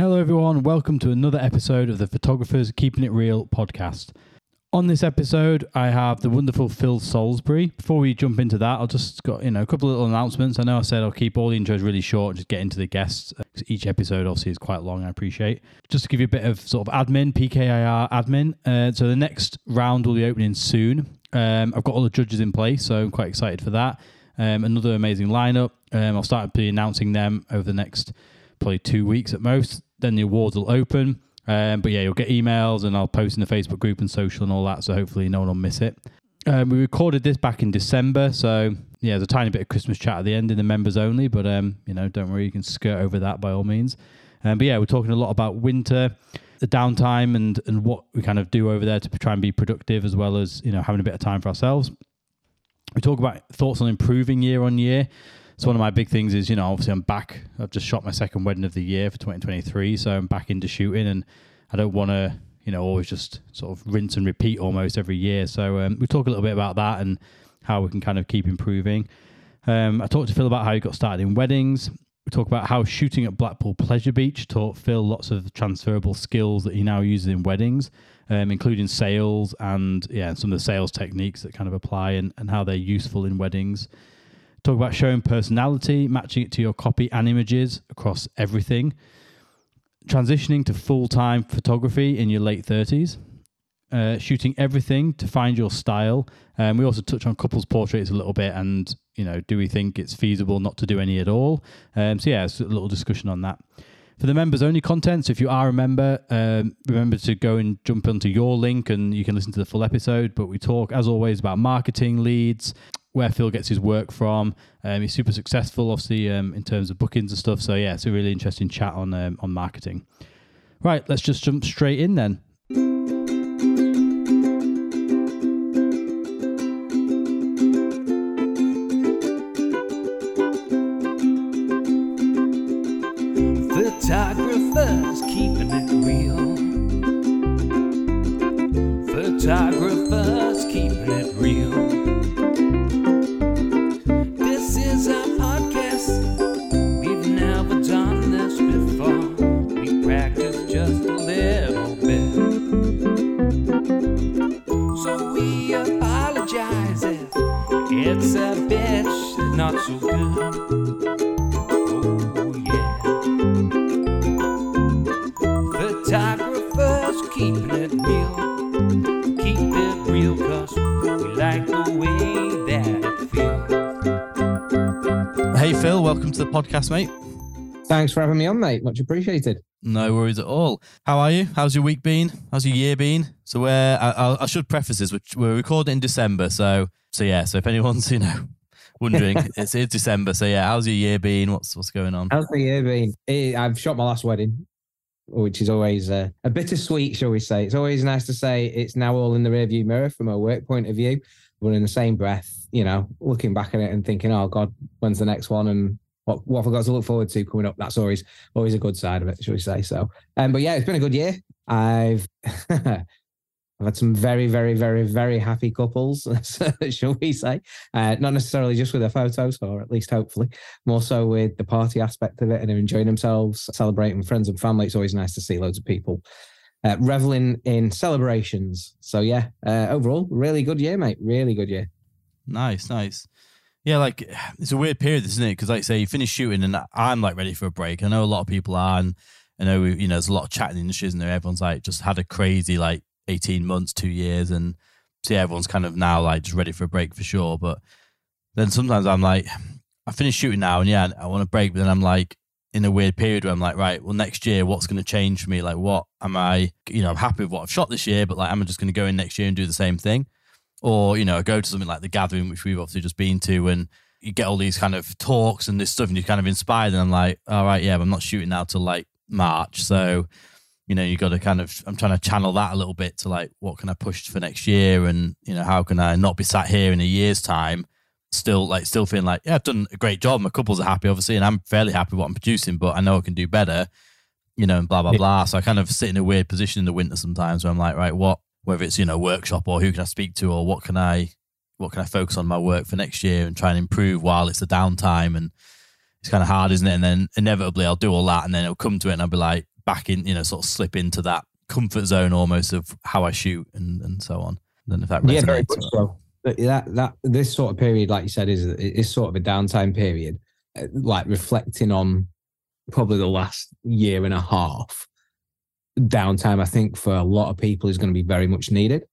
Hello, everyone. Welcome to another episode of the Photographers Keeping It Real podcast. On this episode, I have the wonderful Phil Salisbury. Before we jump into that, I'll just got you know a couple of little announcements. I know I said I'll keep all the intros really short, and just get into the guests. Each episode obviously is quite long. I appreciate. Just to give you a bit of sort of admin, PKIR admin. Uh, so the next round will be opening soon. Um, I've got all the judges in place, so I'm quite excited for that. Um, another amazing lineup. Um, I'll start be announcing them over the next probably two weeks at most. Then the awards will open. Um, but yeah, you'll get emails and I'll post in the Facebook group and social and all that. So hopefully no one will miss it. Um, we recorded this back in December. So yeah, there's a tiny bit of Christmas chat at the end in the members only. But um, you know, don't worry, you can skirt over that by all means. Um, but yeah, we're talking a lot about winter, the downtime, and and what we kind of do over there to try and be productive as well as you know having a bit of time for ourselves. We talk about thoughts on improving year on year. So one of my big things is, you know, obviously I'm back. I've just shot my second wedding of the year for 2023, so I'm back into shooting, and I don't want to, you know, always just sort of rinse and repeat almost every year. So um, we talk a little bit about that and how we can kind of keep improving. Um, I talked to Phil about how he got started in weddings. We talk about how shooting at Blackpool Pleasure Beach taught Phil lots of transferable skills that he now uses in weddings, um, including sales and yeah, some of the sales techniques that kind of apply and, and how they're useful in weddings. Talk about showing personality, matching it to your copy and images across everything. Transitioning to full time photography in your late 30s. Uh, shooting everything to find your style. Um, we also touch on couples portraits a little bit, and you know, do we think it's feasible not to do any at all? Um, so yeah, it's a little discussion on that. For the members only content, so if you are a member, um, remember to go and jump onto your link and you can listen to the full episode. But we talk, as always, about marketing leads, where Phil gets his work from. Um, he's super successful, obviously, um, in terms of bookings and stuff. So yeah, it's a really interesting chat on um, on marketing. Right, let's just jump straight in then. It's a bitch not so good. Oh, yeah. Photographers keeping it real. Keep it real, cause we like the way that it feels. Hey Phil, welcome to the podcast, mate. Thanks for having me on, mate. Much appreciated. No worries at all. How are you? How's your week been? How's your year been? So we're, I, I, I should preface this, which we're recording in December. So, so yeah. So if anyone's, you know, wondering, it's, it's December. So yeah, how's your year been? What's, what's going on? How's the year been? I've shot my last wedding, which is always uh, a bittersweet, shall we say. It's always nice to say it's now all in the rearview mirror from a work point of view, but in the same breath, you know, looking back at it and thinking, oh God, when's the next one? And what, what have I got to look forward to coming up? That's always always a good side of it, shall we say. So, um, but yeah, it's been a good year. I've I've had some very, very, very, very happy couples, shall we say? Uh, not necessarily just with their photos, or at least hopefully, more so with the party aspect of it and enjoying themselves, celebrating friends and family. It's always nice to see loads of people uh, reveling in celebrations. So yeah, uh, overall, really good year, mate. Really good year. Nice, nice. Yeah, like it's a weird period, isn't it? Because like say you finish shooting and I'm like ready for a break. I know a lot of people are, and I know we, you know there's a lot of chat in the industry, there? Everyone's like just had a crazy like 18 months, two years, and so yeah, everyone's kind of now like just ready for a break for sure. But then sometimes I'm like, I finish shooting now, and yeah, I want a break, but then I'm like in a weird period where I'm like, right, well, next year, what's going to change for me? Like, what am I? You know, I'm happy with what I've shot this year, but like, am I just going to go in next year and do the same thing? Or you know, go to something like the gathering, which we've obviously just been to, and you get all these kind of talks and this stuff, and you're kind of inspired. And I'm like, all right, yeah, but I'm not shooting now till like March, so you know, you got to kind of, I'm trying to channel that a little bit to like, what can I push for next year? And, you know, how can I not be sat here in a year's time, still like, still feeling like, yeah, I've done a great job. My couples are happy, obviously, and I'm fairly happy with what I'm producing, but I know I can do better, you know, and blah, blah, Yeah. blah. So I kind of sit in a weird position in the winter sometimes where I'm like, right, what, whether it's, you know, workshop or who can I speak to or what can I, what can I focus on my work for next year and try and improve while it's a downtime and it's kind of hard, isn't it? And then inevitably I'll do all that and then it'll come to it and I'll be like, back in, you know, sort of slip into that comfort zone almost of how I shoot and, and so on. Don't if that resonates. Yeah, very much so. But that that this sort of period, like you said, is is sort of a downtime period. Uh, Like reflecting on probably the last year and a half, downtime. I think for a lot of people is going to be very much needed.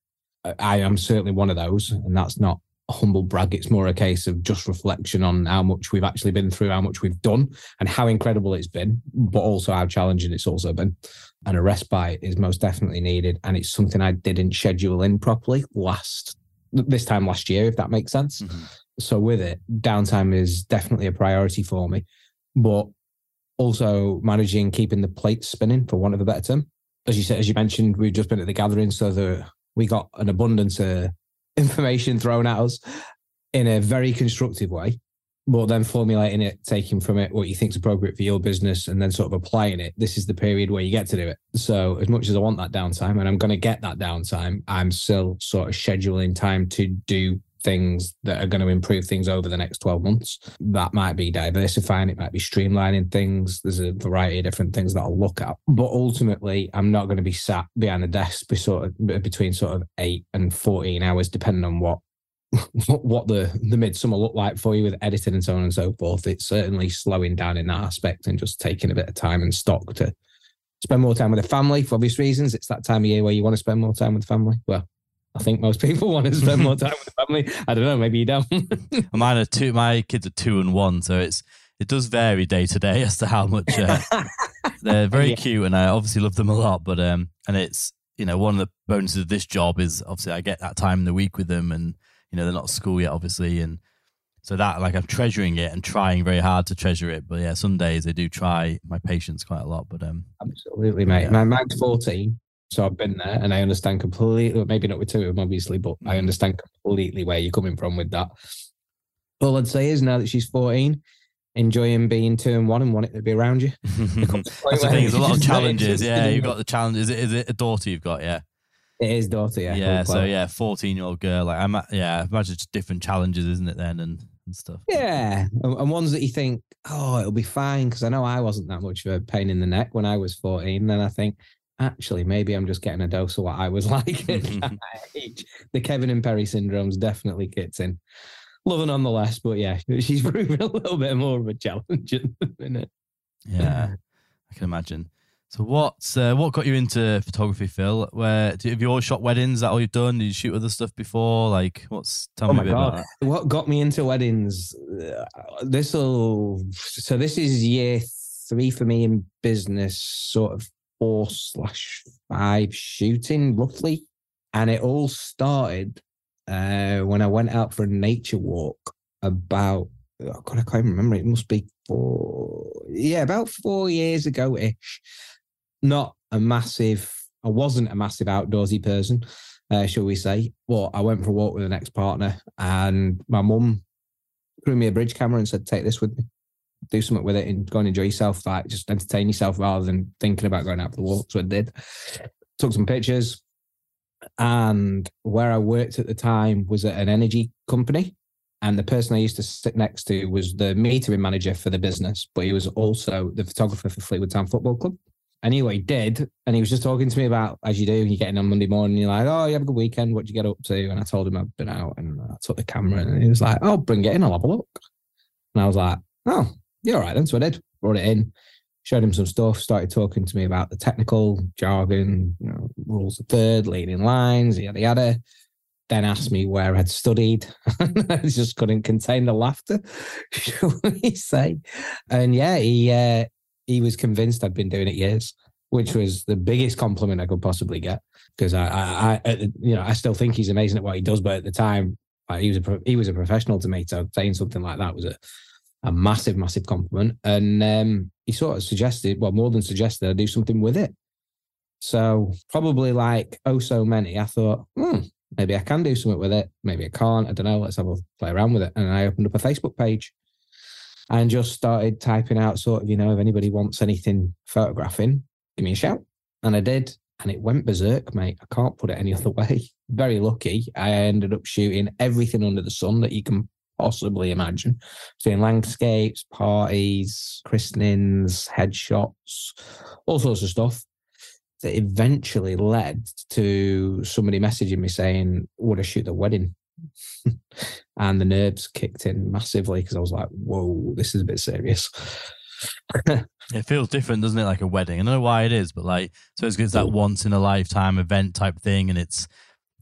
I- am certainly one of those, and that's not a humble brag. It's more a case of just reflection on how much we've actually been through, how much we've done, and how incredible it's been, but also how challenging it's also been. And a respite is most definitely needed, and it's something I didn't schedule in properly last this time last year, if that makes sense. Mhm. So with it, downtime is definitely a priority for me, but also managing keeping the plates spinning, for want of a better term. As you said, as you mentioned, we've just been at the gathering, so the, we got an abundance of information thrown at us in a very constructive way. But then formulating it, taking from it what you think is appropriate for your business, and then sort of applying it. This is the period where you get to do it. So, as much as I want that downtime, and I'm going to get that downtime, I'm still sort of scheduling time to do things that are going to improve things over the next 12 months. That might be diversifying, it might be streamlining things. There's a variety of different things that I'll look at. But ultimately, I'm not going to be sat behind a desk be sort of between sort of eight and 14 hours, depending on what what the the midsummer look like for you with editing and so on and so forth. It's certainly slowing down in that aspect and just taking a bit of time and stock to spend more time with the family for obvious reasons. It's that time of year where you want to spend more time with the family. Well, I think most people want to spend more time with the family. I don't know, maybe you don't. Mine are two. My kids are two and one, so it's it does vary day to day as to how much uh, they're very Yeah. cute, and I obviously love them a lot. But um, and it's you know one of the bonuses of this job is obviously I get that time in the week with them, and you know they're not at school yet, obviously, and so that like I'm treasuring it and trying very hard to treasure it. But yeah, some days I do try my patience quite a lot. But um, Absolutely, mate. Yeah. My mine's 14, so I've been there and I understand completely, maybe not with two of them, obviously, but I Mhm. understand completely where you're coming from with that. All I'd say is now that she's 14, enjoying being two and one and wanting to be around you. that's the thing. There's a lot of challenges. Yeah, you've got the challenges. Is it, is it a daughter you've got? Yeah. It is daughter, yeah. Yeah. so yeah, fourteen year old girl. Like I'm. Yeah. I imagine it's different challenges, isn't it? Then and and stuff. Yeah, and, and ones that you think, oh, it'll be fine because I know I wasn't that much of a pain in the neck when I was 14. Then I think, actually, maybe I'm just getting a dose of what I was like at that age. The Kevin and Perry syndrome's definitely kicked in. Love her nonetheless, but yeah, she's proven a little bit more of a challenge at the minute. Yeah, I can imagine. So what's uh, what got you into photography, Phil? Where do, have you always shot weddings? Is that all you've done? Did you shoot other stuff before? Like, what's tell Oh me a bit about that. What got me into weddings? This will so this is year three for me in business, sort of four slash five shooting roughly, and it all started uh, when I went out for a nature walk about. Oh God, I can't even remember. It must be four. Yeah, about four years ago ish. Not a massive. I wasn't a massive outdoorsy person uh, shall we say. Well, I went for a walk with an ex partner, and my mum threw me a bridge camera and said, "Take this with me, do something with it, and go and enjoy yourself. Like just entertain yourself rather than thinking about going out for the walk." So I did. Took some pictures, and where I worked at the time was at an energy company. And the person I used to sit next to was the metering manager for the business, but he was also the photographer for Fleetwood Town Football Club. What he did, and he was just talking to me about, as you do, you get in on Monday morning, you're like, oh, you have a good weekend. What'd you get up to? And I told him I'd been out, and I took the camera, and he was like, oh, bring it in, I'll have a look. And I was like, oh, yeah, all right then. So I did, brought it in, showed him some stuff, started talking to me about the technical jargon, you know, rules of third, leading lines, yada yada. Then asked me where I'd studied. I just couldn't contain the laughter, shall we say? And yeah, he uh, he was convinced I'd been doing it years, which was the biggest compliment I could possibly get. Because I, I, I, you know, I still think he's amazing at what he does, but at the time, like, he was a he was a professional to me. So saying something like that was a a massive, massive compliment. And um, he sort of suggested, well, more than suggested, I do something with it. So probably like oh so many, I thought, hmm, maybe I can do something with it. Maybe I can't. I don't know. Let's have a play around with it. And I opened up a Facebook page and just started typing out sort of, you know, if anybody wants anything photographing, give me a shout. And I did. And it went berserk, mate. I can't put it any other way. Very lucky. I ended up shooting everything under the sun that you can possibly imagine. Seeing landscapes, parties, christenings, headshots, all sorts of stuff. That eventually led to somebody messaging me saying, Would I shoot the wedding? and the nerves kicked in massively because I was like, Whoa, this is a bit serious. It feels different, doesn't it? Like a wedding. I don't know why it is, but like, so it's, it's that once in a lifetime event type thing, and it's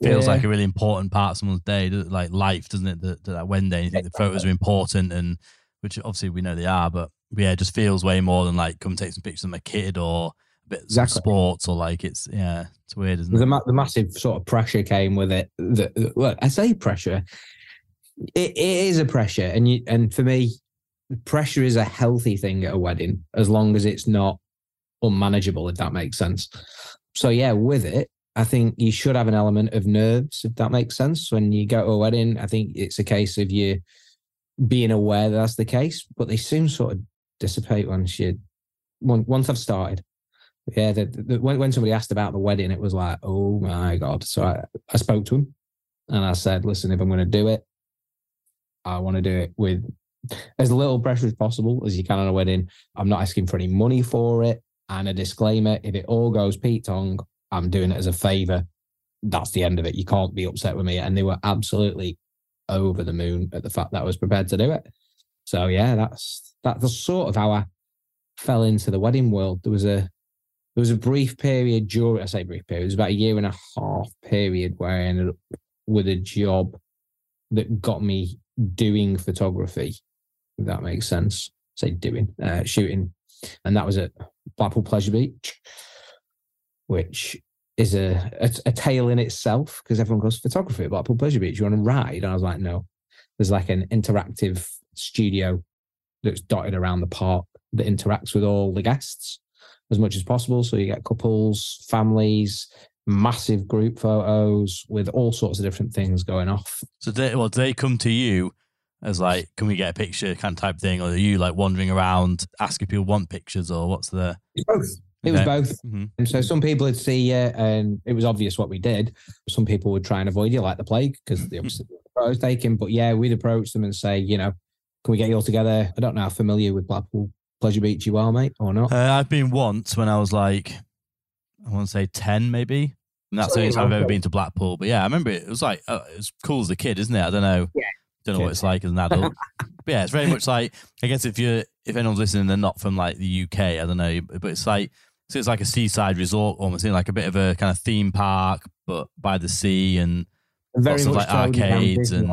feels Yeah. like a really important part of someone's day, like life, doesn't it? That, that wedding day, you think the photos are important, and which obviously we know they are, but yeah, it just feels way more than like come take some pictures of my kid or a bit of Exactly. sports or like it's yeah, it's weird, isn't the, it? ma- the massive sort of pressure came with it. The, well, I say pressure. It, it is a pressure, and you and for me, pressure is a healthy thing at a wedding as long as it's not unmanageable. If that makes sense. So yeah, with it, I think you should have an element of nerves. If that makes sense, when you go to a wedding, I think it's a case of you being aware that that's the case, but they soon sort of dissipate once you once I've started. Yeah, the, the, when, when somebody asked about the wedding, it was like, oh my God. So I, I spoke to him and I said, listen, if I'm going to do it, I want to do it with as little pressure as possible as you can on a wedding. I'm not asking for any money for it. And a disclaimer if it all goes Pete Tong, I'm doing it as a favor. That's the end of it. You can't be upset with me. And they were absolutely over the moon at the fact that I was prepared to do it. So yeah, that's that's the sort of how I fell into the wedding world. There was a there was a brief period during I say brief period, it was about a year and a half period where I ended up with a job that got me doing photography, if that makes sense. Say doing, uh, shooting. And that was at Blackpool Pleasure Beach, which is a, a, a tale in itself because everyone goes photography at Blackpool Pleasure Beach. You want to ride? And I was like, no. There's like an interactive studio that's dotted around the park that interacts with all the guests as much as possible. So you get couples, families, massive group photos with all sorts of different things going off. So they, well, do they come to you as like, can we get a picture kind of type thing, or are you like wandering around asking people want pictures, or what's the? Both. It was Okay. both. Mhm. And so some people would see you and it was obvious what we did. Some people would try and avoid you like the plague because they obviously I was taking. But yeah, we'd approach them and say, you know, can we get you all together? I don't know how familiar with Blackpool Pleasure Beach you are, mate, or not. Uh, I've been once when I was like, I want to say ten, maybe. And that's the only time I've ever been to Blackpool. But yeah, I remember it, it was like uh, it was cool as a kid, isn't it? I don't know. Yeah. Don't know what it's like as an adult. but yeah, it's very much like I guess if you're if anyone's listening, they're not from like the UK. I don't know, but it's like so it's like a seaside resort, almost in like a bit of a kind of theme park, but by the sea and Very lots of like arcades and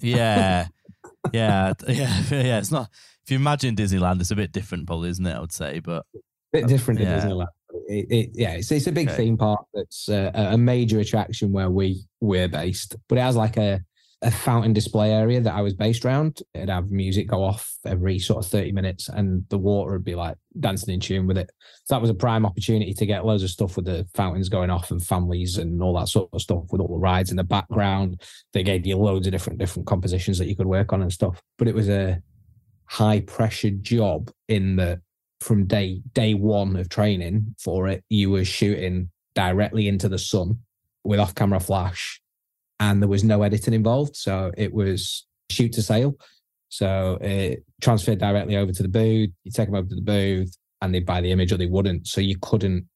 yeah, yeah, yeah, yeah. It's not if you imagine Disneyland, it's a bit different, probably, isn't it? I would say, but bit different Yeah. Disneyland. It, it, yeah, it's, it's a big Okay. theme park that's uh, a a major attraction where we we're based, but it has like a a fountain display area that I was based around. It'd have music go off every sort of 30 minutes and the water would be like dancing in tune with it. So that was a prime opportunity to get loads of stuff with the fountains going off and families and all that sort of stuff with all the rides in the background. They gave you loads of different different compositions that you could work on and stuff. But it was a high pressure job in the from day day one of training for it, you were shooting directly into the sun with off camera flash, and there was no editing involved. So it was shoot to sale. So it transferred directly over to the booth. You take them over to the booth, and they'd buy the image or they wouldn't. So you couldn't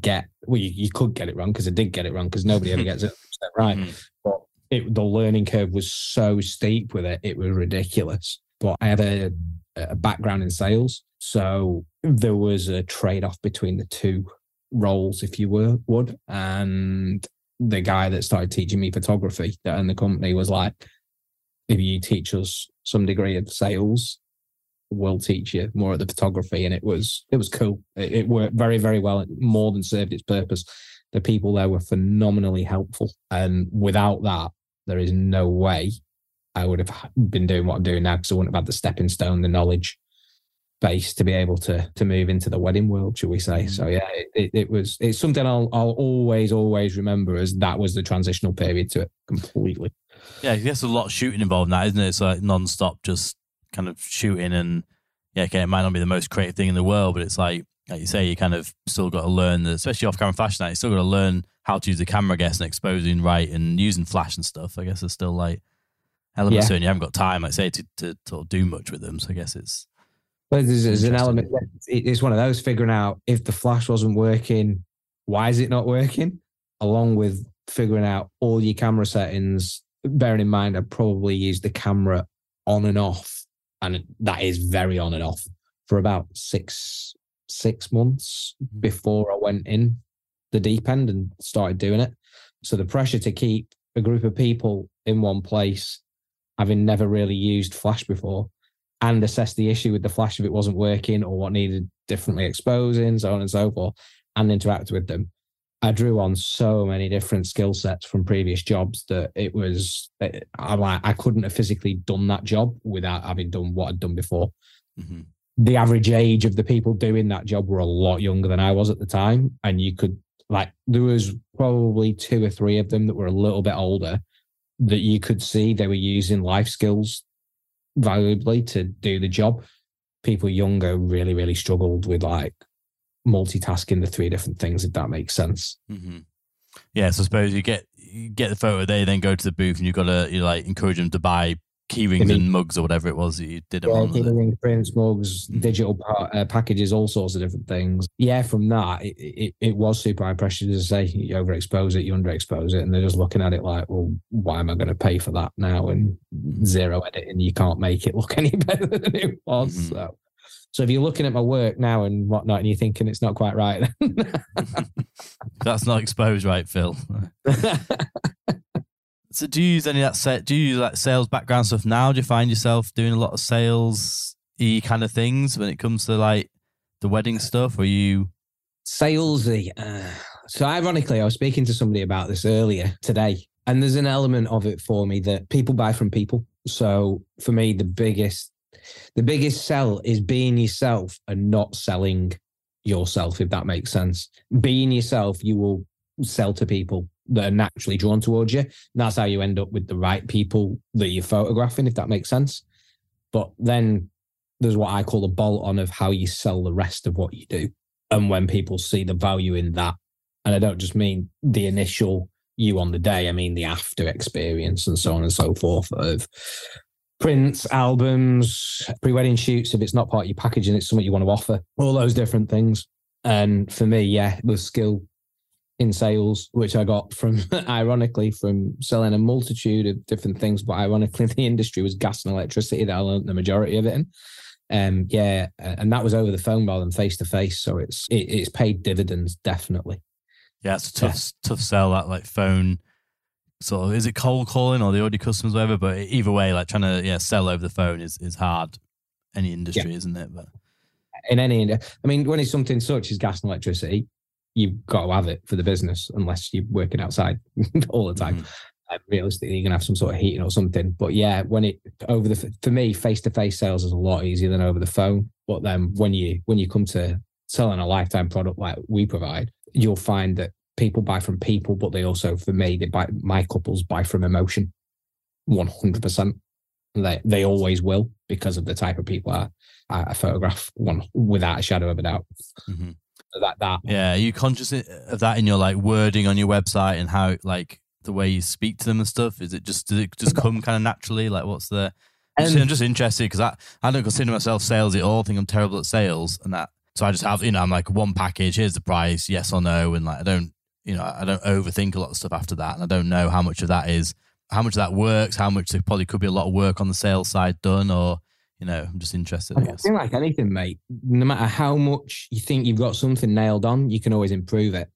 get well, you, you could get it wrong because I did get it wrong because nobody ever gets it 100% right Mhm. but it, the learning curve was so steep with it, it was ridiculous. But I had a, a background in sales, so there was a trade off between the two roles, if you were would. And the guy that started teaching me photography that owned the company was like, if you teach us some degree of sales, we'll teach you more of the photography. And it was it was cool. It, it worked very, very well. It more than served its purpose. The people there were phenomenally helpful. And without that, there is no way I would have been doing what I'm doing now because I wouldn't have had the stepping stone, the knowledge base to be able to to move into the wedding world, should we say? Mhm. So yeah, it, it, it was it's something I'll I'll always always remember as that was the transitional period to it completely. yeah, I guess a lot of shooting involved in that, isn't it? It's like non-stop, just kind of shooting, and yeah, okay, it might not be the most creative thing in the world, but it's like like you say, you kind of still got to learn, the, especially off-camera flash now. You still got to learn how to use the camera, I guess, and exposing right and using flash and stuff. I guess it's still like elements Yeah. to and you haven't got time, i like say, to, to of do much with them. So I guess it's But there's, there's an element. It's one of those figuring out if the flash wasn't working, why is it not working? Along with figuring out all your camera settings. Bearing in mind, I probably used the camera on and off, and that is very on and off for about six six months Mhm. before I went in the deep end and started doing it. So the pressure to keep a group of people in one place, having never really used Flash before, and assess the issue with the flash if it wasn't working or what needed differently exposing, so on and so forth, and interact with them. I drew on so many different skill sets from previous jobs that it was I like I couldn't have physically done that job without having done what I'd done before. mhm. The average age of the people doing that job were a lot younger than I was at the time, and you could like there was probably two or three of them that were a little bit older that you could see they were using life skills valuably to do the job. People younger really, really struggled with like multitasking the three different things, if that makes sense. hmm Yeah, so suppose you get you get the photo, they then go to the booth, and you've got to you like encourage them to buy key rings and mugs or whatever it was that you did Yeah, on. ring prints, mugs, digital uh, packages, all sorts of different things. Yeah, from that, it, it, it was super high pressure to say you overexpose it, you underexpose it, and they're just looking at it like, well, why am I going to pay for that now? And zero editing, you can't make it look any better than it was. Mhm. So, so if you're looking at my work now and whatnot, and you're thinking it's not quite right, That's not exposed, right, Phil? So do you use any of that set? Do you use like sales background stuff now? Do you find yourself doing a lot of sales e kind of things when it comes to like the wedding stuff? Or you salesy. Uh, so ironically, I was speaking to somebody about this earlier today, and there's an element of it for me that people buy from people. So for me, the biggest, the biggest sell is being yourself and not selling yourself. If that makes sense, being yourself, you will sell to people that are naturally drawn towards you. And that's how you end up with the right people that you're photographing. If that makes sense. But then there's what I call a bolt on of how you sell the rest of what you do and when people see the value in that and i don't just mean the initial you on the day i mean the after experience and so on and so forth of prints albums pre-wedding shoots if it's not part of your packaging it's something you want to offer all those different things and for me yeah the skill in sales which i got from ironically from selling a multitude of different things but ironically the industry was gas and electricity that i learned the majority of it in um, yeah, and that was over the phone rather than face to face. So it's it, it's paid dividends definitely. yeah, it's a tough tough sell that like phone sort of is it cold calling or the already customers whatever. But either way, like trying to yeah sell over the phone is is hard. Any industry, isn't it? But In any, I mean, when it's something such as gas and electricity, you've got to have it for the business unless you're working outside all the time. mhm. Uh, realistically, you're gonna have some sort of heating or something. But yeah, when it over the for me, face to face sales is a lot easier than over the phone. But then when you when you come to selling a lifetime product like we provide, you'll find that people buy from people, but they also, for me, they buy my couples buy from emotion, one hundred percent. They they always will because of the type of people I, I photograph, one without a shadow of a doubt. Mhm. That that yeah, are you conscious of that in your like wording on your website and how like the way you speak to them and stuff? Is it just does it just come kind of naturally? Like, what's the? I'm just, Um, I'm just interested because I I don't consider myself sales at all. I think I'm terrible at sales and that. So I just have you know I'm like one package. Here's the price, yes or no, and like I don't you know I don't overthink a lot of stuff after that, and I don't know how much of that is how much of that works, how much there probably could be a lot of work on the sales side done, or you know I'm just interested. I I feel like anything, mate. No matter how much you think you've got something nailed on, you can always improve it.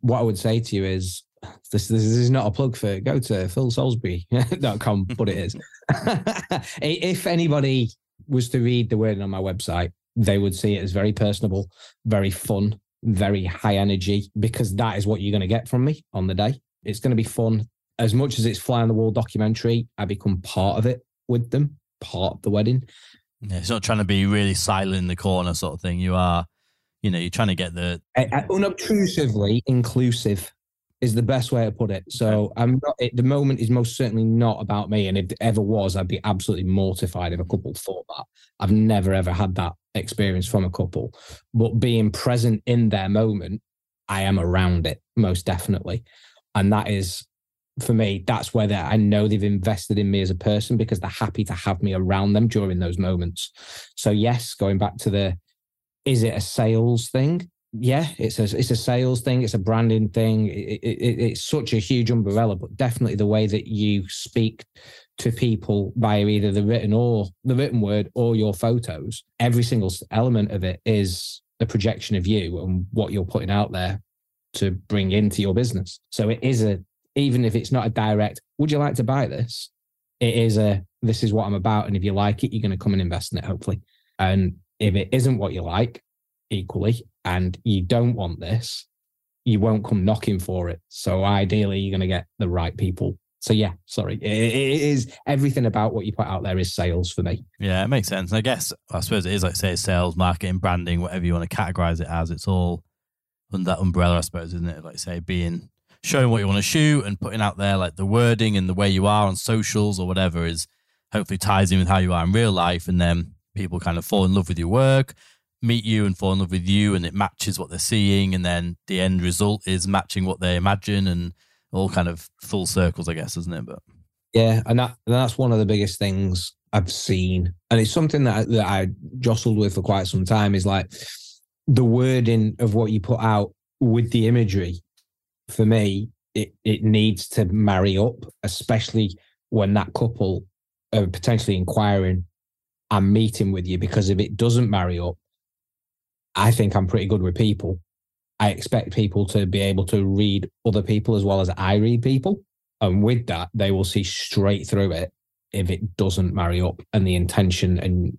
What I would say to you is this this is not a plug for go to philsalisbury.com, but it is. if anybody was to read the wording on my website, they would see it as very personable, very fun, very high energy, because that is what you're going to get from me on the day. It's going to be fun. As much as it's fly on the wall documentary, I become part of it with them, part of the wedding. Yeah, it's not trying to be really silent in the corner sort of thing. You are, you know, you're trying to get the uh, unobtrusively inclusive is the best way to put it. So I'm not. It, the moment is most certainly not about me, and if it ever was, I'd be absolutely mortified if a couple thought that. I've never ever had that experience from a couple, but being present in their moment, I am around it most definitely, and that is for me, that's where I know they've invested in me as a person because they're happy to have me around them during those moments. So yes, going back to the, is it a sales thing? Yeah, it's a it's a sales thing. It's a branding thing. It, it, it's such a huge umbrella, but definitely the way that you speak to people via either the written or the written word or your photos. Every single element of it is a projection of you and what you're putting out there to bring into your business. So it is a even if it's not a direct, would you like to buy this? It is a this is what I'm about. And if you like it, you're going to come and invest in it, hopefully. And if it isn't what you like, equally, and you don't want this, you won't come knocking for it. So ideally, you're going to get the right people. So yeah, sorry, it, it is everything about what you put out there is sales for me. Yeah, it makes sense. I guess I suppose it is like say sales, marketing, branding, whatever you want to categorize it as. It's all under that umbrella, I suppose, isn't it? Like say being showing what you want to shoot and putting out there like the wording and the way you are on socials or whatever is hopefully ties in with how you are in real life and then people kind of fall in love with your work meet you and fall in love with you and it matches what they're seeing and then the end result is matching what they imagine and all kind of full circles i guess isn't it? But yeah and that and that's one of the biggest things i've seen and it's something that, that i jostled with for quite some time is like the wording of what you put out with the imagery for me, it, it needs to marry up, especially when that couple are potentially inquiring and meeting with you. Because if it doesn't marry up, I think I'm pretty good with people. I expect people to be able to read other people as well as I read people. And with that, they will see straight through it if it doesn't marry up and the intention and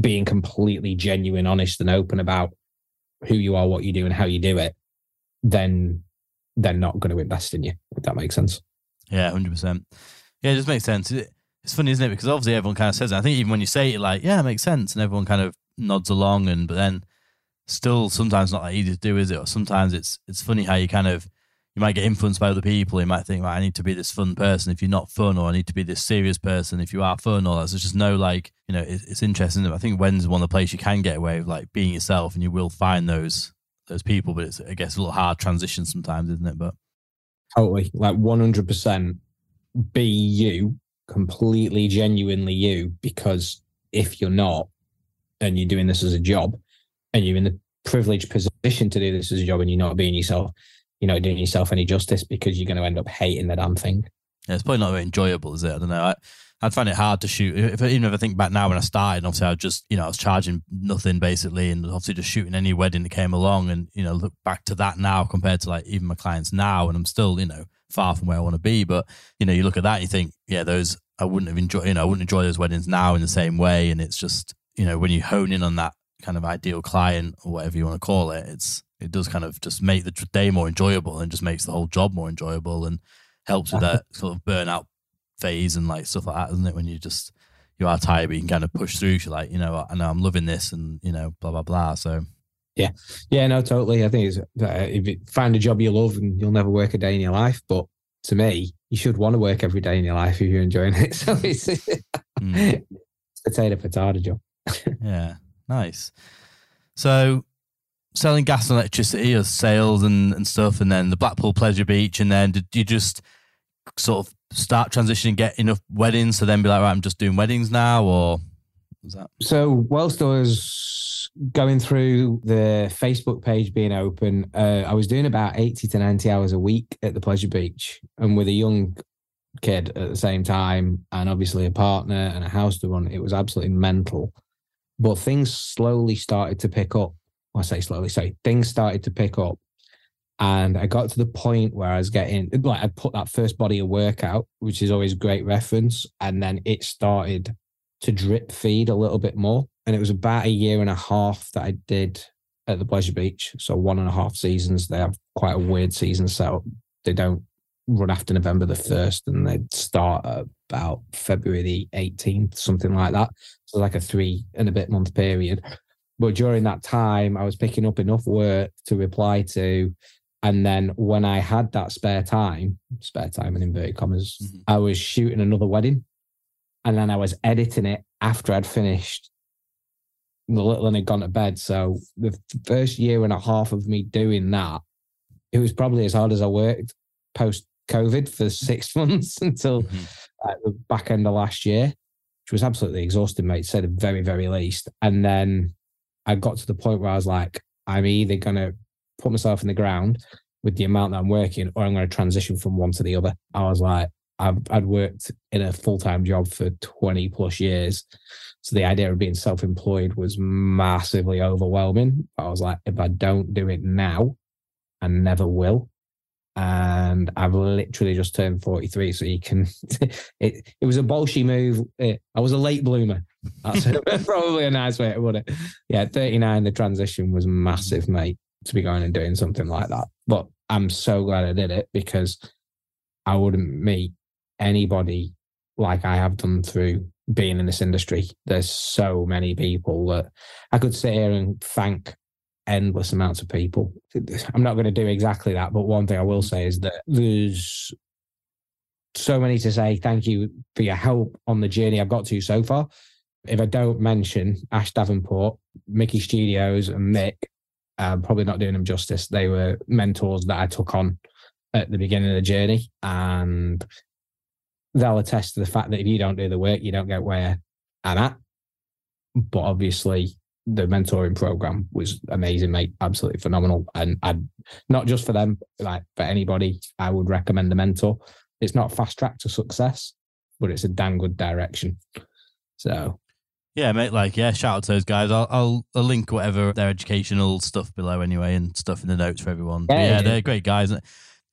being completely genuine, honest, and open about who you are, what you do, and how you do it, then they're not going to invest in you. If that makes sense. Yeah, hundred percent. Yeah, it just makes sense. It's funny, isn't it? Because obviously everyone kind of says it. I think even when you say it, like, yeah, it makes sense, and everyone kind of nods along, and but then still sometimes not that easy to do, is it? Or sometimes it's it's funny how you kind of you might get influenced by other people. You might think, right, I need to be this fun person if you're not fun, or I need to be this serious person if you are fun, or that's just no like, you know, it, it's interesting. I think when's one of the places you can get away with like being yourself, and you will find those those people, but it's I guess a little hard transition sometimes, isn't it? But totally, like one hundred percent, be you, completely genuinely you, because if you're not, and you're doing this as a job, and you're in the privileged position to do this as a job, and you're not being yourself, you're not doing yourself any justice because you're going to end up hating the damn thing. Yeah, it's probably not very enjoyable, is it? I don't know. I, I'd find it hard to shoot. If, even if I think back now when I started, obviously I was just, you know, I was charging nothing basically and obviously just shooting any wedding that came along and, you know, look back to that now compared to like even my clients now and I'm still, you know, far from where I want to be. But, you know, you look at that and you think, yeah, those, I wouldn't have enjoyed, you know, I wouldn't enjoy those weddings now in the same way. And it's just, you know, when you hone in on that kind of ideal client or whatever you want to call it, it's, it does kind of just make the day more enjoyable and just makes the whole job more enjoyable and helps with that sort of burnout phase and like stuff like that, isn't it? When you just you are tired, but you can kind of push through. You're like, you know, I know I'm loving this, and you know, blah blah blah. So yeah, yeah, no, totally. I think it's uh, if you find a job you love and you'll never work a day in your life, but to me, you should want to work every day in your life if you're enjoying it. So it's, mm. potato potato job. yeah, nice. So selling gas and electricity or sales and, and stuff, and then the Blackpool Pleasure Beach, and then did you just sort of start transitioning, get enough weddings to then be like, right, I'm just doing weddings now, or was that? So whilst I was going through the Facebook page being open, uh, I was doing about 80 to 90 hours a week at the Pleasure Beach and with a young kid at the same time, and obviously a partner and a house to run. It was absolutely mental. But things slowly started to pick up. I say slowly, sorry, things started to pick up and I got to the point where I was getting like I put that first body of work out, which is always great reference, and then it started to drip feed a little bit more. And it was about a year and a half that I did at the Pleasure Beach. So one and a half seasons. They have quite a weird season set They don't run after November the first, and they start about February the 18th, something like that. So like a three and a bit month period. But during that time, I was picking up enough work to reply to and then when I had that spare time, spare time in inverted commas, mm-hmm. I was shooting another wedding. And then I was editing it after I'd finished the little one had gone to bed. So the first year and a half of me doing that, it was probably as hard as I worked post COVID for six months until Mhm. uh, the back end of last year, which was absolutely exhausting, mate, to say the very, very least. And then I got to the point where I was like, I'm either going to put myself in the ground with the amount that I'm working, or I'm going to transition from one to the other. I was like, I've, I'd worked in a full time job for 20 plus years. So the idea of being self employed was massively overwhelming. I was like, if I don't do it now, I never will. And I've literally just turned 43. So you can, it, it was a bolshy move. Eh, I was a late bloomer. That's probably a nice way to put it. Yeah, 39, the transition was massive, mate, to be going and doing something like that. But I'm so glad I did it because I wouldn't meet anybody like I have done through being in this industry. There's so many people that I could sit here and thank endless amounts of people. I'm not going to do exactly that, but one thing I will say is that there's so many to say thank you for your help on the journey I've got to so far. If I don't mention Ash Davenport, Miki Studios, and Mick, I'm probably not doing them justice. They were mentors that I took on at the beginning of the journey, and they'll attest to the fact that if you don't do the work, you don't get where I'm at. But obviously, the mentoring program was amazing, mate. Absolutely phenomenal. And I'd not just for them, like for anybody, I would recommend a mentor. It's not fast track to success, but it's a damn good direction. So Yeah, mate. Like, yeah, shout out to those guys. I'll, I'll, I'll link whatever their educational stuff below anyway, and stuff in the notes for everyone. But Yeah, yeah, yeah. they're great guys.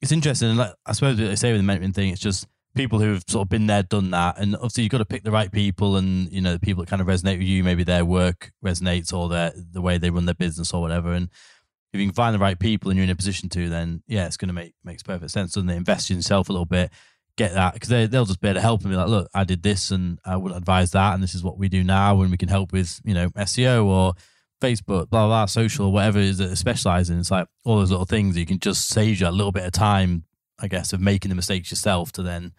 It's interesting. and Like, I suppose what they say with the mentoring thing, it's just people who've sort of been there, done that, and obviously you've got to pick the right people, and you know the people that kind of resonate with you. Maybe their work resonates, or their the way they run their business, or whatever. And if you can find the right people and you're in a position to, then yeah, it's going to make makes perfect sense, doesn't it? Invest in yourself a little bit, get that because they they'll just be able to help be like, look, I did this and I would advise that, and this is what we do now, and we can help with you know SEO or Facebook, blah blah, blah social, whatever it is that they specialize in. It's like all those little things you can just save you a little bit of time, I guess, of making the mistakes yourself to then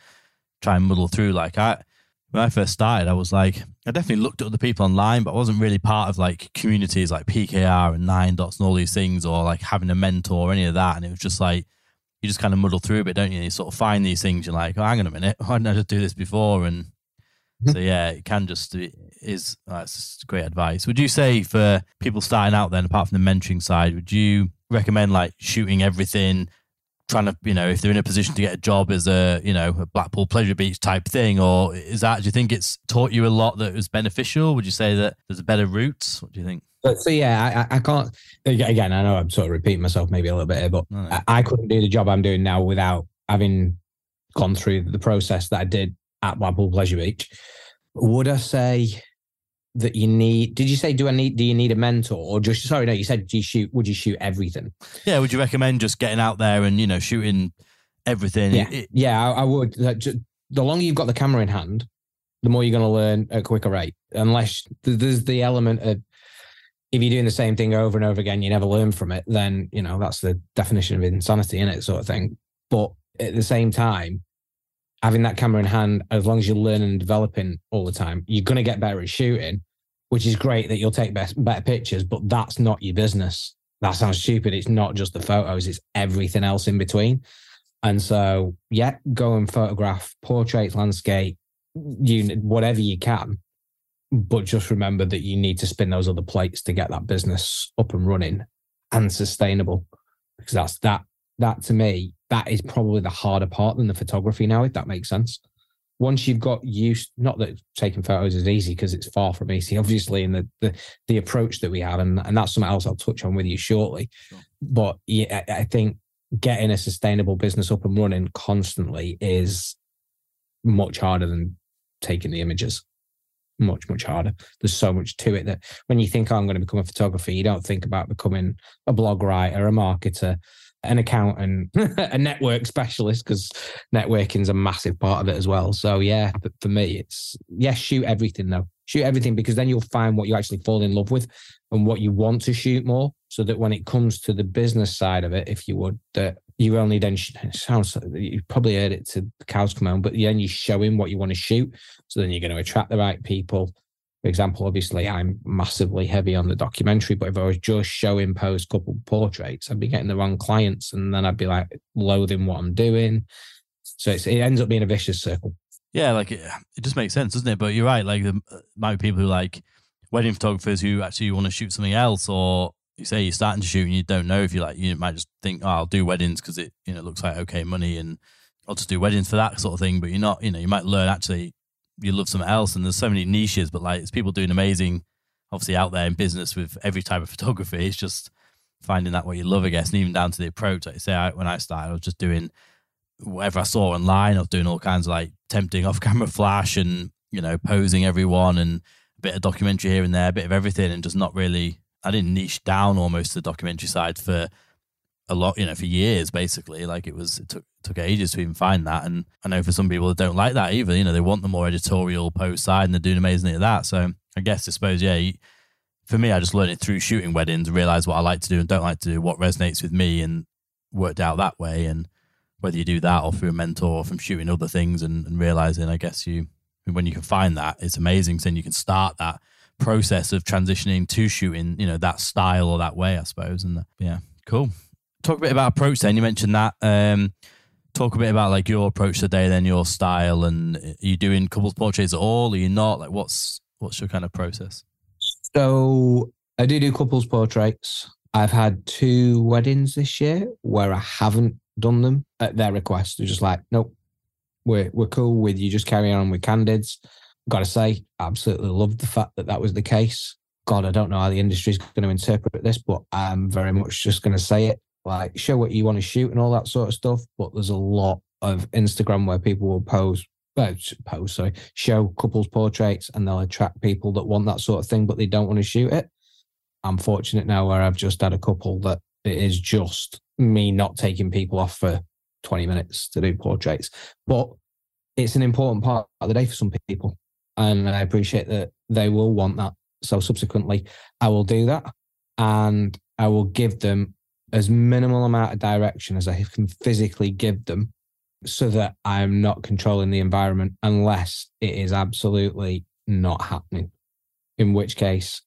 try and muddle through. Like I. When I first started, I was like, I definitely looked at other people online, but I wasn't really part of like communities like PKR and Nine Dots and all these things, or like having a mentor or any of that. And it was just like, you just kind of muddle through a bit, don't you? You sort of find these things. You're like, oh, hang on a minute, why didn't I just do this before? And mm-hmm. so yeah, it can just it is that's great advice. Would you say for people starting out then, apart from the mentoring side, would you recommend like shooting everything, trying to you know if they're in a position to get a job as a you know a Blackpool Pleasure Beach type thing, or is that do you think it's taught you a lot that was beneficial? Would you say that there's a better route? What do you think? But so yeah, I, I can't. Again, I know I'm sort of repeating myself maybe a little bit here, but No. I, I couldn't do the job I'm doing now without having gone through the process that I did at Blackpool Pleasure Beach. Would I say that you need? Did you say do I need? Do you need a mentor or just? Sorry, no. You said do you shoot? Would you shoot everything? Yeah, would you recommend just getting out there and you know shooting everything? Yeah. It- Yeah, I, I would. Like, ju- The longer you've got the camera in hand, the more you're going to learn at a quicker rate. Unless there's the element of if you're doing the same thing over and over again, you never learn from it. Then you know that's the definition of insanity, in it, sort of thing. But at the same time, having that camera in hand, as long as you're learning and developing all the time, you're going to get better at shooting, which is great that you'll take best, better pictures. But that's not your business. That sounds stupid. It's not just the photos; it's everything else in between. And so, yeah, go and photograph portraits, landscape, you whatever you can. But just remember that you need to spin those other plates to get that business up and running and sustainable. Because that's that that to me, that is probably the harder part than the photography now, if that makes sense. Once you've got used, not that taking photos is easy because it's far from easy, obviously, in the, the the approach that we have, and, and that's something else I'll touch on with you shortly. Sure. But yeah, I I think getting a sustainable business up and running constantly is much harder than taking the images. Much, much harder. There's so much to it that when you think, oh, I'm going to become a photographer, you don't think about becoming a blog writer, a marketer, an accountant, a network specialist, because networking's a massive part of it as well. So yeah, but for me, it's yes, shoot everything though. Shoot everything because then you'll find what you actually fall in love with and what you want to shoot more. So that when it comes to the business side of it, if you would, that you only then sounds you probably heard it to the cows come home, but then you show him what you want to shoot. So then you're going to attract the right people. For example, obviously, I'm massively heavy on the documentary, but if I was just showing post couple portraits, I'd be getting the wrong clients, and then I'd be like loathing what I'm doing. So it ends up being a vicious circle. Yeah, like it, it just makes sense, doesn't it? But you're right. Like there might be people who like wedding photographers who actually want to shoot something else, or you say you're starting to shoot and you don't know if you like. You might just think, oh, I'll do weddings because it you know looks like okay money, and I'll just do weddings for that sort of thing. But you're not, you know, you might learn actually you love something else, and there's so many niches. But like, it's people doing amazing, obviously out there in business with every type of photography. It's just finding that what you love, I guess, and even down to the approach. Like you say, I, when I started, I was just doing whatever I saw online. I was doing all kinds of like tempting off camera flash and, you know, posing everyone and a bit of documentary here and there, a bit of everything, and just not really, I didn't niche down almost the documentary side for a lot, you know, for years basically. Like it was, it took, took ages to even find that. And I know for some people that don't like that either, you know, they want the more editorial post side and they're doing amazingly at that. So I guess, I suppose, yeah, you, for me, I just learned it through shooting weddings, realized what I like to do and don't like to do, what resonates with me, and worked out that way. And whether you do that or through a mentor or from shooting other things and, and realizing, I guess you, when you can find that, it's amazing. So then you can start that process of transitioning to shooting, you know, that style or that way, I suppose. And yeah, cool. Talk a bit about approach then. You mentioned that. Um, talk a bit about like your approach today, then your style, and are you doing couples portraits at all? Are you not? Like, what's what's your kind of process? So I do do couples portraits. I've had two weddings this year where I haven't done them at their request. They're just like, nope, we're we're cool with you. Just carry on with candids. Got to say, absolutely loved the fact that that was the case. God, I don't know how the industry's going to interpret this, but I'm very much just going to say it. Like, show what you want to shoot and all that sort of stuff. But there's a lot of Instagram where people will pose uh, pose, sorry, show couples portraits and they'll attract people that want that sort of thing, but they don't want to shoot it. I'm fortunate now where I've just had a couple that it is just me not taking people off for 20 minutes to do portraits. But it's an important part of the day for some people. And I appreciate that they will want that. So subsequently, I will do that and I will give them as minimal amount of direction as I can physically give them so that I'm not controlling the environment unless it is absolutely not happening. In which case,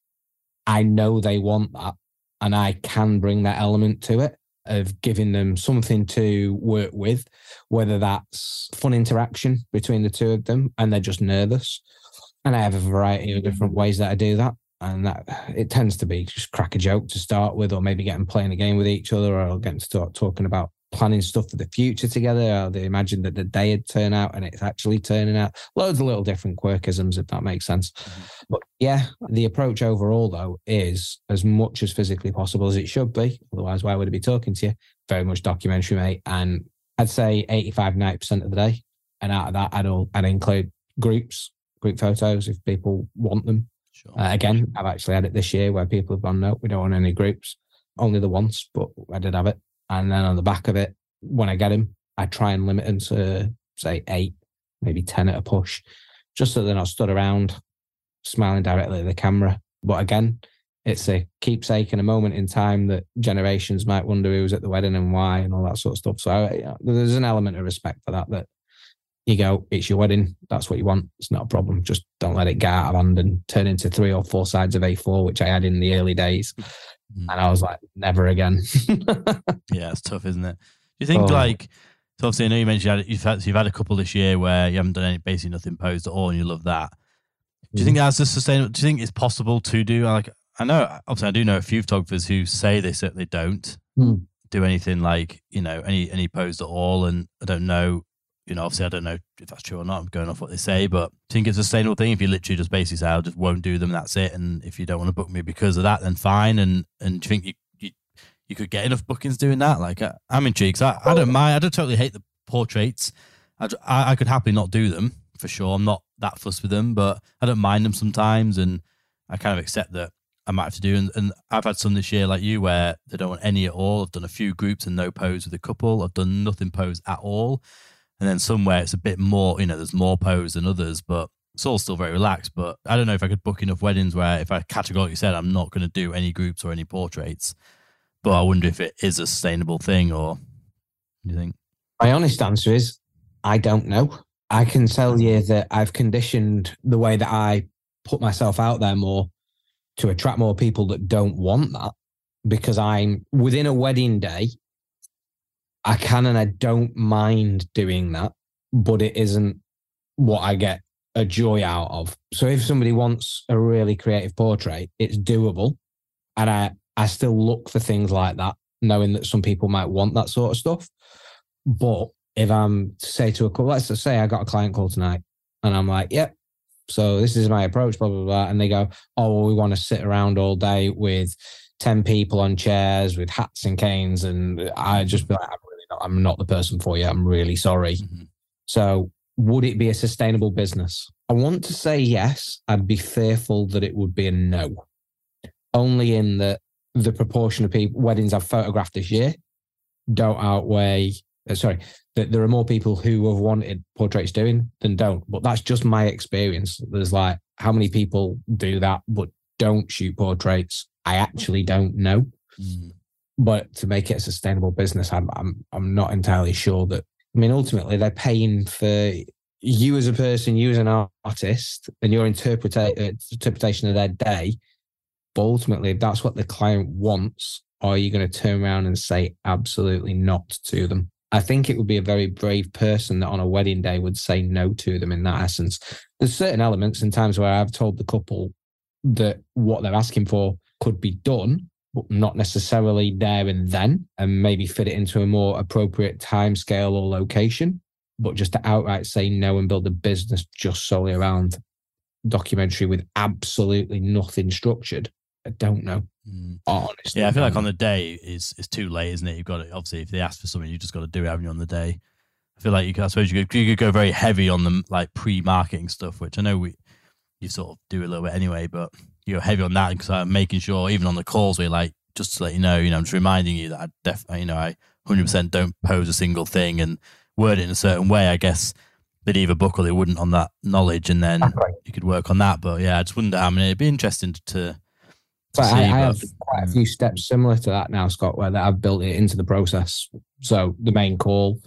I know they want that and I can bring that element to it of giving them something to work with, whether that's fun interaction between the two of them and they're just nervous. And I have a variety of different ways that I do that. And that it tends to be just crack a joke to start with, or maybe getting playing a game with each other, or getting to start talking about planning stuff for the future together, or they imagine that the day would turn out and it's actually turning out. Loads of little different quirkisms, if that makes sense. Mm-hmm. But yeah, the approach overall, though, is as much as physically possible as it should be. Otherwise, why would I be talking to you? Very much documentary, mate. And I'd say 85, 90% of the day. And out of that, I'd, all, I'd include groups, group photos if people want them. Sure. Uh, again, I've actually had it this year where people have gone, no, we don't want any groups. Only the once, but I did have it. And then on the back of it, when I get him, I try and limit them to say eight, maybe 10 at a push, just so they're not stood around smiling directly at the camera. But again, it's a keepsake and a moment in time that generations might wonder who was at the wedding and why and all that sort of stuff. So I, you know, there's an element of respect for that, that you go, it's your wedding. That's what you want. It's not a problem. Just don't let it get out of hand and turn into three or four sides of A4, which I had in the early days. Mm. And I was like, never again. yeah, it's tough, isn't it? Do you think Oh. like so obviously I know you mentioned you had, you've had you've had a couple this year where you haven't done any basically nothing posed at all and you love that. Do you Mm. think that's just sustainable? Do you think it's possible to do like I know obviously I do know a few photographers who say they certainly don't Hmm. do anything like, you know, any any posed at all and I don't know you know, obviously, I don't know if that's true or not. I'm going off what they say, but do you think it's a sustainable thing if you literally just basically say, "I just won't do them," that's it. And if you don't want to book me because of that, then fine. And and do you think you you, you could get enough bookings doing that? Like, I, I'm intrigued. I, I don't mind. I don't totally hate the portraits. I, I I could happily not do them for sure. I'm not that fussed with them, but I don't mind them sometimes, and I kind of accept that I might have to do. And, and I've had some this year, like you, where they don't want any at all. I've done a few groups and no pose with a couple. I've done nothing pose at all. And then somewhere it's a bit more, you know, there's more pose than others, but it's all still very relaxed. But I don't know if I could book enough weddings where if I categorically said I'm not going to do any groups or any portraits, but I wonder if it is a sustainable thing or do you think? My honest answer is I don't know. I can tell you that I've conditioned the way that I put myself out there more to attract more people that don't want that because I'm within a wedding day. I can and I don't mind doing that, but it isn't what I get a joy out of. So if somebody wants a really creative portrait, it's doable. And I, I still look for things like that, knowing that some people might want that sort of stuff. But if I'm to say to a couple, let's just say I got a client call tonight and I'm like, yep. So this is my approach, blah, blah, blah. And they go, oh, well, we want to sit around all day with 10 people on chairs with hats and canes. And I just be like, not, I'm not the person for you. I'm really sorry. Mhm. So would it be a sustainable business? I want to say yes. I'd be fearful that it would be a no. Only in that the proportion of people weddings I've photographed this year don't outweigh. uh, sorry, that there are more people who have wanted portraits doing than don't. But that's just my experience. There's like how many people do that but don't shoot portraits. I actually don't know. Mm. But to make it a sustainable business, I'm I'm I'm not entirely sure that. I mean, ultimately, they're paying for you as a person, you as an artist, and your interpreta- uh, interpretation of their day. But ultimately, if that's what the client wants, are you going to turn around and say absolutely not to them? I think it would be a very brave person that on a wedding day would say no to them in that essence. There's certain elements and times where I've told the couple that what they're asking for could be done, not necessarily there and then, and maybe fit it into a more appropriate time scale or location. But just to outright say no and build a business just solely around documentary with absolutely nothing structured, I don't know. Mm. Honestly, Yeah, I feel like on the day is is too late, isn't it? You've got to obviously if they ask for something, you just got to do it, haven't you, on the day? I feel like you could, I suppose you could, you could go very heavy on the like pre-marketing stuff, which I know we you sort of do a little bit anyway, but you go heavy on that because I'm uh, making sure even on the calls we're like just to let you know, you know, I'm just reminding you that I definitely, you know, I 100% don't pose a single thing and word it in a certain way. I guess they'd either book or they wouldn't on that knowledge, and then Exactly. you could work on that. But yeah, I just wonder how many. It'd be interesting to. to But see, I, I but- have quite a mm. few steps similar to that now, Scott, where that I've built it into the process. So the main call,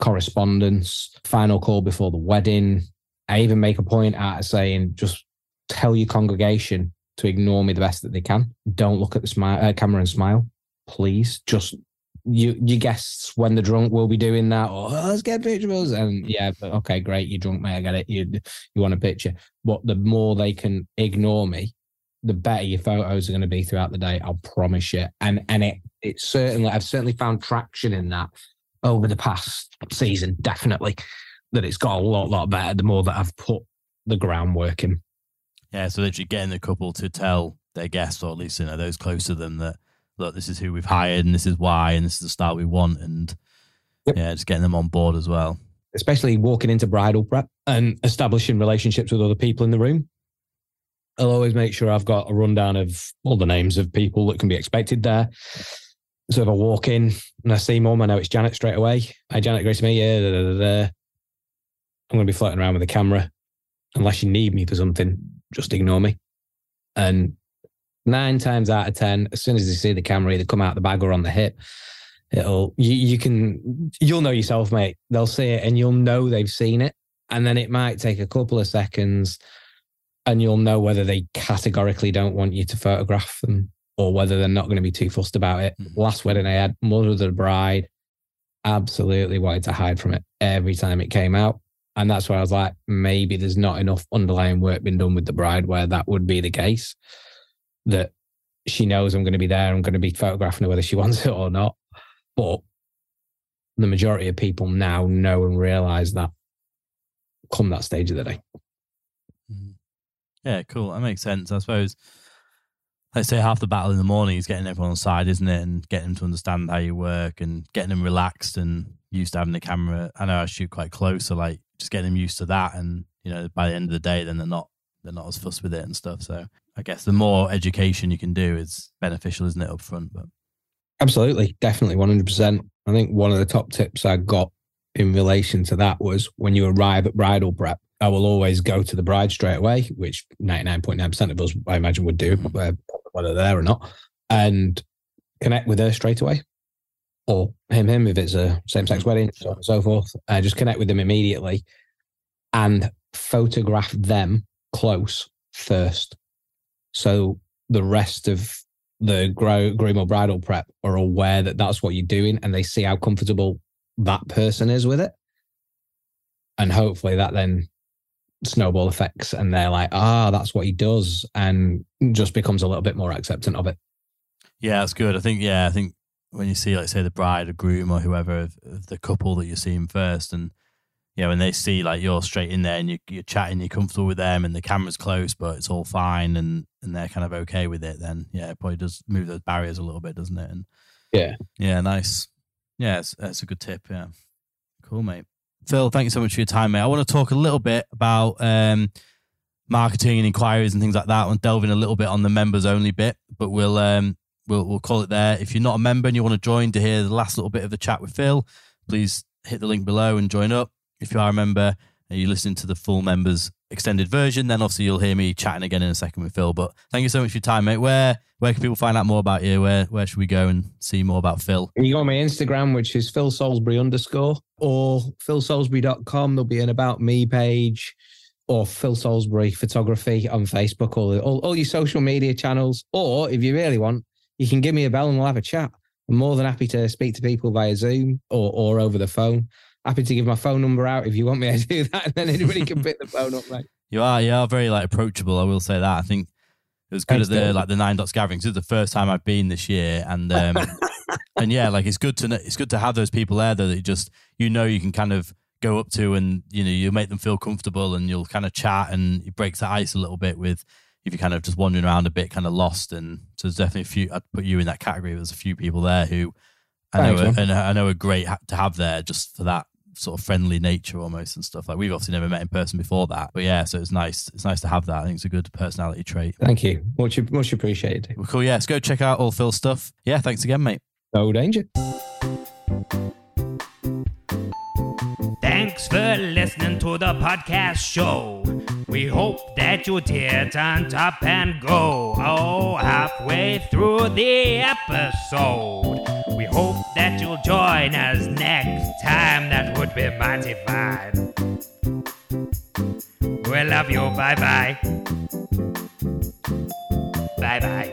correspondence, final call before the wedding. I even make a point out of saying, just tell your congregation to ignore me the best that they can. Don't look at the smile, uh, camera and smile, please. Just you, your guests when they're drunk will be doing that. Or oh, let's get a picture of us. And yeah, but okay, great, you're drunk, mate. I get it. You you want a picture, but the more they can ignore me, the better your photos are going to be throughout the day. I'll promise you. And and it it's certainly I've certainly found traction in that over the past season. Definitely that it's got a lot lot better the more that I've put the groundwork in. Yeah, so literally getting the couple to tell their guests, or at least you know those close to them, that look, this is who we've hired, and this is why, and this is the style we want, and Yep. yeah, just getting them on board as well. especially walking into bridal prep and establishing relationships with other people in the room. I'll always make sure I've got a rundown of all the names of people that can be expected there. So if I walk in and I see mum, I know it's Janet straight away. Hi, Janet, great to meet you. Da, da, da, da. I'm going to be floating around with the camera. Unless you need me for something, just ignore me. And nine times out of 10, as soon as they see the camera either come out the bag or on the hip, it'll you, you can you'll know yourself mate. They'll see it and you'll know they've seen it. And then it might take a couple of seconds and you'll know whether they categorically don't want you to photograph them or whether they're not going to be too fussed about it. Mhm. last wedding i had mother of the bride absolutely wanted to hide from it every time it came out and that's where i was like maybe there's not enough underlying work being done with the bride where that would be the case that she knows i'm going to be there i'm going to be photographing her whether she wants it or not but the majority of people now know and realize that come that stage of the day. Mhm. Yeah, cool. That makes sense. I suppose. Let's say half the battle in the morning is getting everyone on side, isn't it? And getting them to understand how you work and getting them relaxed and used to having the camera. I know I shoot quite close, so like just getting them used to that. And you know, by the end of the day, then they're not they're not as fussed with it and stuff. So I guess the more education you can do is beneficial, isn't it, up front? But Absolutely, definitely, one hundred percent. I think one of the top tips I got in relation to that was when you arrive at bridal prep, I will always go to the bride straight away, which ninety nine point nine percent of us, I imagine, would do, uh, whether they're there or not, and connect with her straight away, or him, him if it's a same sex wedding, so on and so forth. Uh, just connect with them immediately, and photograph them close first. So the rest of the grow, groom or bridal prep are aware that that's what you're doing and they see how comfortable that person is with it. And hopefully that then snowball effects and they're like, ah, that's what he does and just becomes a little bit more acceptant of it. Yeah, that's good. I think, yeah, I think when you see, like, say, the bride or groom or whoever of, of the couple that you're seeing first, and you know, when they see like you're straight in there and you, you're chatting, you're comfortable with them, and the camera's close, but it's all fine, and and they're kind of okay with it, then yeah, it probably does move those barriers a little bit, doesn't it? And Yeah. yeah, nice. Yeah, it's, that's a good tip. Yeah, cool, mate. Phil, thank you so much for your time, mate. I want to talk a little bit about um, marketing and inquiries and things like that. and delve in a little bit on the members only bit, but we'll um, we'll we'll call it there. If you're not a member and you want to join to hear the last little bit of the chat with Phil, please hit the link below and join up. If you are a member and you listen to the full members extended version, then obviously you'll hear me chatting again in a second with Phil. But thank you so much for your time, mate. Where where can people find out more about you? Where where should we go and see more about Phil? You go on my Instagram, which is Phil Salisbury underscore or philsalisbury.com. There'll be an about me page or Phil Salisbury photography on Facebook, all, all, all your social media channels. Or if you really want, you can give me a bell and we'll have a chat. I'm more than happy to speak to people via Zoom or, or over the phone. Happy to give my phone number out if you want me to do that. And then anybody can pick the phone up, mate. You are you are very like approachable. I will say that. I think it was good Thanks, at the like the NineDots gathering. 'cause It's the first time I've been this year, and um, and yeah, like it's good to know, it's good to have those people there though that you just you know you can kind of go up to and you know you make them feel comfortable and you'll kind of chat and it breaks the ice a little bit with if you're kind of just wandering around a bit kind of lost and so there's definitely a few I'd put you in that category there's a few people there who I know Thanks, are, and I know are great to have there just for that sort of friendly nature almost and stuff. Like we've obviously never met in person before that but yeah so it's nice it's nice to have that. I think it's a good personality trait. Thank you. Much, much appreciated. well, cool. Yeah let's go check out all Phil's stuff. Yeah thanks again mate. No danger. Thanks for listening to the podcast show. We hope that you tear on top and go. Oh, halfway through the episode. We hope that you'll join us next time. That would be mighty fine. We love you. Bye bye. Bye bye.